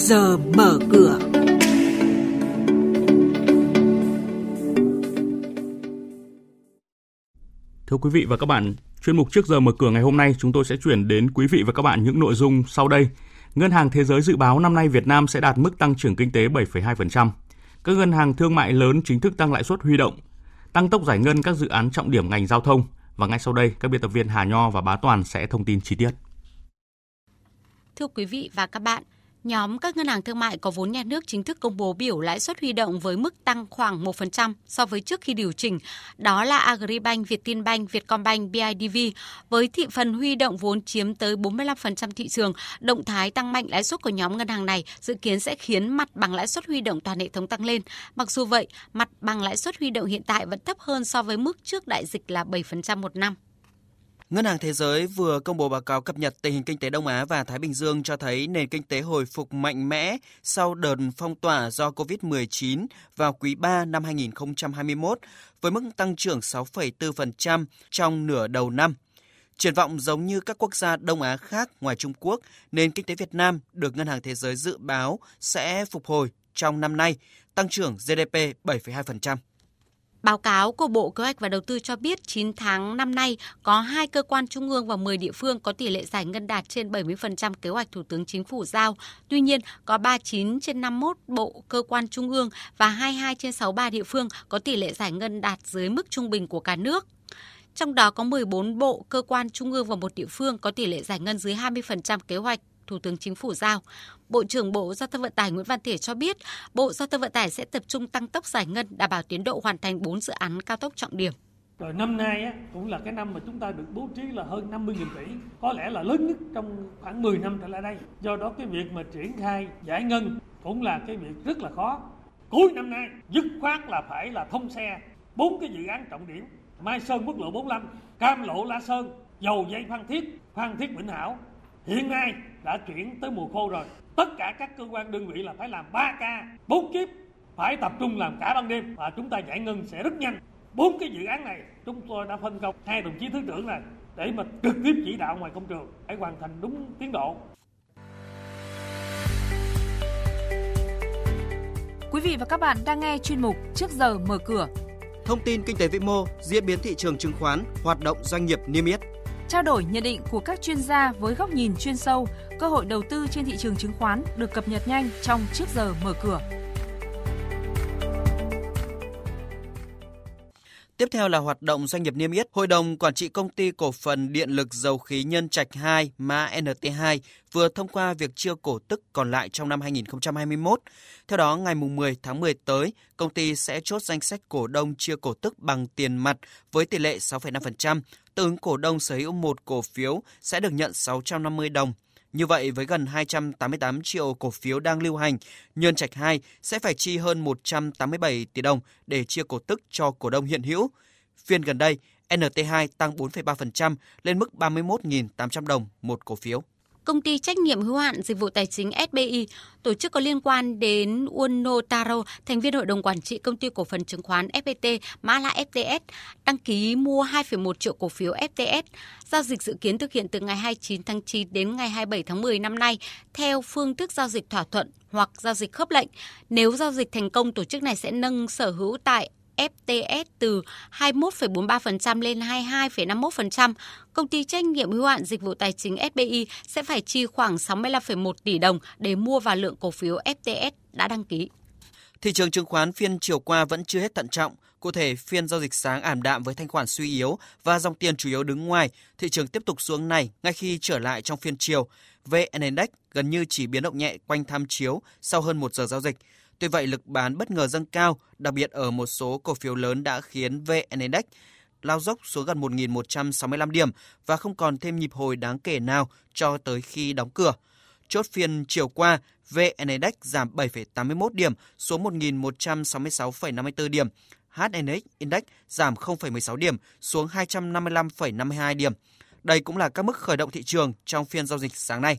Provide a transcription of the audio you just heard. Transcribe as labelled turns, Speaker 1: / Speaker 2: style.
Speaker 1: giờ mở cửa.
Speaker 2: Thưa quý vị và các bạn, chuyên mục trước giờ mở cửa ngày hôm nay chúng tôi sẽ chuyển đến quý vị và các bạn những nội dung sau đây. Ngân hàng Thế giới dự báo năm nay Việt Nam sẽ đạt mức tăng trưởng kinh tế 7,2%. Các ngân hàng thương mại lớn chính thức tăng lãi suất huy động, tăng tốc giải ngân các dự án trọng điểm ngành giao thông. Và ngay sau đây, các biên tập viên Hà Nho và Bá Toàn sẽ thông tin chi tiết.
Speaker 3: Thưa quý vị và các bạn, Nhóm các ngân hàng thương mại có vốn nhà nước chính thức công bố biểu lãi suất huy động với mức tăng khoảng 1% so với trước khi điều chỉnh. Đó là Agribank, Vietinbank, Vietcombank, BIDV. Với thị phần huy động vốn chiếm tới 45% thị trường, động thái tăng mạnh lãi suất của nhóm ngân hàng này dự kiến sẽ khiến mặt bằng lãi suất huy động toàn hệ thống tăng lên. Mặc dù vậy, mặt bằng lãi suất huy động hiện tại vẫn thấp hơn so với mức trước đại dịch là 7% một năm.
Speaker 4: Ngân hàng Thế giới vừa công bố báo cáo cập nhật tình hình kinh tế Đông Á và Thái Bình Dương cho thấy nền kinh tế hồi phục mạnh mẽ sau đợt phong tỏa do COVID-19 vào quý 3 năm 2021 với mức tăng trưởng 6,4% trong nửa đầu năm. Triển vọng giống như các quốc gia Đông Á khác ngoài Trung Quốc, nền kinh tế Việt Nam được Ngân hàng Thế giới dự báo sẽ phục hồi trong năm nay, tăng trưởng GDP 7,2%.
Speaker 3: Báo cáo của Bộ Kế hoạch và Đầu tư cho biết 9 tháng năm nay có hai cơ quan trung ương và 10 địa phương có tỷ lệ giải ngân đạt trên 70% kế hoạch Thủ tướng Chính phủ giao. Tuy nhiên, có 39 trên 51 bộ cơ quan trung ương và 22 trên 63 địa phương có tỷ lệ giải ngân đạt dưới mức trung bình của cả nước. Trong đó có 14 bộ cơ quan trung ương và một địa phương có tỷ lệ giải ngân dưới 20% kế hoạch Thủ tướng Chính phủ giao. Bộ trưởng Bộ Giao thông Vận tải Nguyễn Văn Thể cho biết, Bộ Giao thông Vận tải sẽ tập trung tăng tốc giải ngân đảm bảo tiến độ hoàn thành 4 dự án cao tốc trọng điểm.
Speaker 5: Rồi năm nay á, cũng là cái năm mà chúng ta được bố trí là hơn 50.000 tỷ, có lẽ là lớn nhất trong khoảng 10 năm trở lại đây. Do đó cái việc mà triển khai giải ngân cũng là cái việc rất là khó. Cuối năm nay dứt khoát là phải là thông xe bốn cái dự án trọng điểm Mai Sơn quốc lộ 45, Cam Lộ La Sơn, dầu dây Phan Thiết, Phan Thiết Vĩnh Hảo hiện nay đã chuyển tới mùa khô rồi. Tất cả các cơ quan đơn vị là phải làm 3 ca. 4 kiếp phải tập trung làm cả ban đêm và chúng ta giải ngân sẽ rất nhanh. Bốn cái dự án này chúng tôi đã phân công hai đồng chí thứ trưởng này để mà trực tiếp chỉ đạo ngoài công trường để hoàn thành đúng tiến độ.
Speaker 6: Quý vị và các bạn đang nghe chuyên mục Trước giờ mở cửa.
Speaker 4: Thông tin kinh tế vĩ mô, diễn biến thị trường chứng khoán, hoạt động doanh nghiệp niêm yết
Speaker 6: Trao đổi nhận định của các chuyên gia với góc nhìn chuyên sâu, cơ hội đầu tư trên thị trường chứng khoán được cập nhật nhanh trong trước giờ mở cửa.
Speaker 4: Tiếp theo là hoạt động doanh nghiệp niêm yết. Hội đồng Quản trị Công ty Cổ phần Điện lực Dầu khí Nhân Trạch 2 mã NT2 vừa thông qua việc chia cổ tức còn lại trong năm 2021. Theo đó, ngày 10 tháng 10 tới, công ty sẽ chốt danh sách cổ đông chia cổ tức bằng tiền mặt với tỷ lệ 6,5%. Tương ứng cổ đông sở hữu một cổ phiếu sẽ được nhận 650 đồng. Như vậy, với gần 288 triệu cổ phiếu đang lưu hành, Nhân Trạch 2 sẽ phải chi hơn 187 tỷ đồng để chia cổ tức cho cổ đông hiện hữu. Phiên gần đây, NT2 tăng 4,3% lên mức 31.800 đồng một cổ phiếu
Speaker 3: công ty trách nhiệm hữu hạn dịch vụ tài chính SBI, tổ chức có liên quan đến Uno Taro, thành viên hội đồng quản trị công ty cổ phần chứng khoán FPT, mã là FTS, đăng ký mua 2,1 triệu cổ phiếu FTS. Giao dịch dự kiến thực hiện từ ngày 29 tháng 9 đến ngày 27 tháng 10 năm nay theo phương thức giao dịch thỏa thuận hoặc giao dịch khớp lệnh. Nếu giao dịch thành công, tổ chức này sẽ nâng sở hữu tại FTS từ 21,43% lên 22,51%, công ty trách nhiệm hữu hạn dịch vụ tài chính SBI sẽ phải chi khoảng 65,1 tỷ đồng để mua vào lượng cổ phiếu FTS đã đăng ký.
Speaker 4: Thị trường chứng khoán phiên chiều qua vẫn chưa hết thận trọng. Cụ thể, phiên giao dịch sáng ảm đạm với thanh khoản suy yếu và dòng tiền chủ yếu đứng ngoài, thị trường tiếp tục xuống này ngay khi trở lại trong phiên chiều. VN Index gần như chỉ biến động nhẹ quanh tham chiếu sau hơn một giờ giao dịch. Tuy vậy, lực bán bất ngờ dâng cao, đặc biệt ở một số cổ phiếu lớn đã khiến VN Index lao dốc xuống gần 1.165 điểm và không còn thêm nhịp hồi đáng kể nào cho tới khi đóng cửa. Chốt phiên chiều qua, VN Index giảm 7,81 điểm xuống 1.166,54 điểm. HNX Index giảm 0,16 điểm xuống 255,52 điểm. Đây cũng là các mức khởi động thị trường trong phiên giao dịch sáng nay.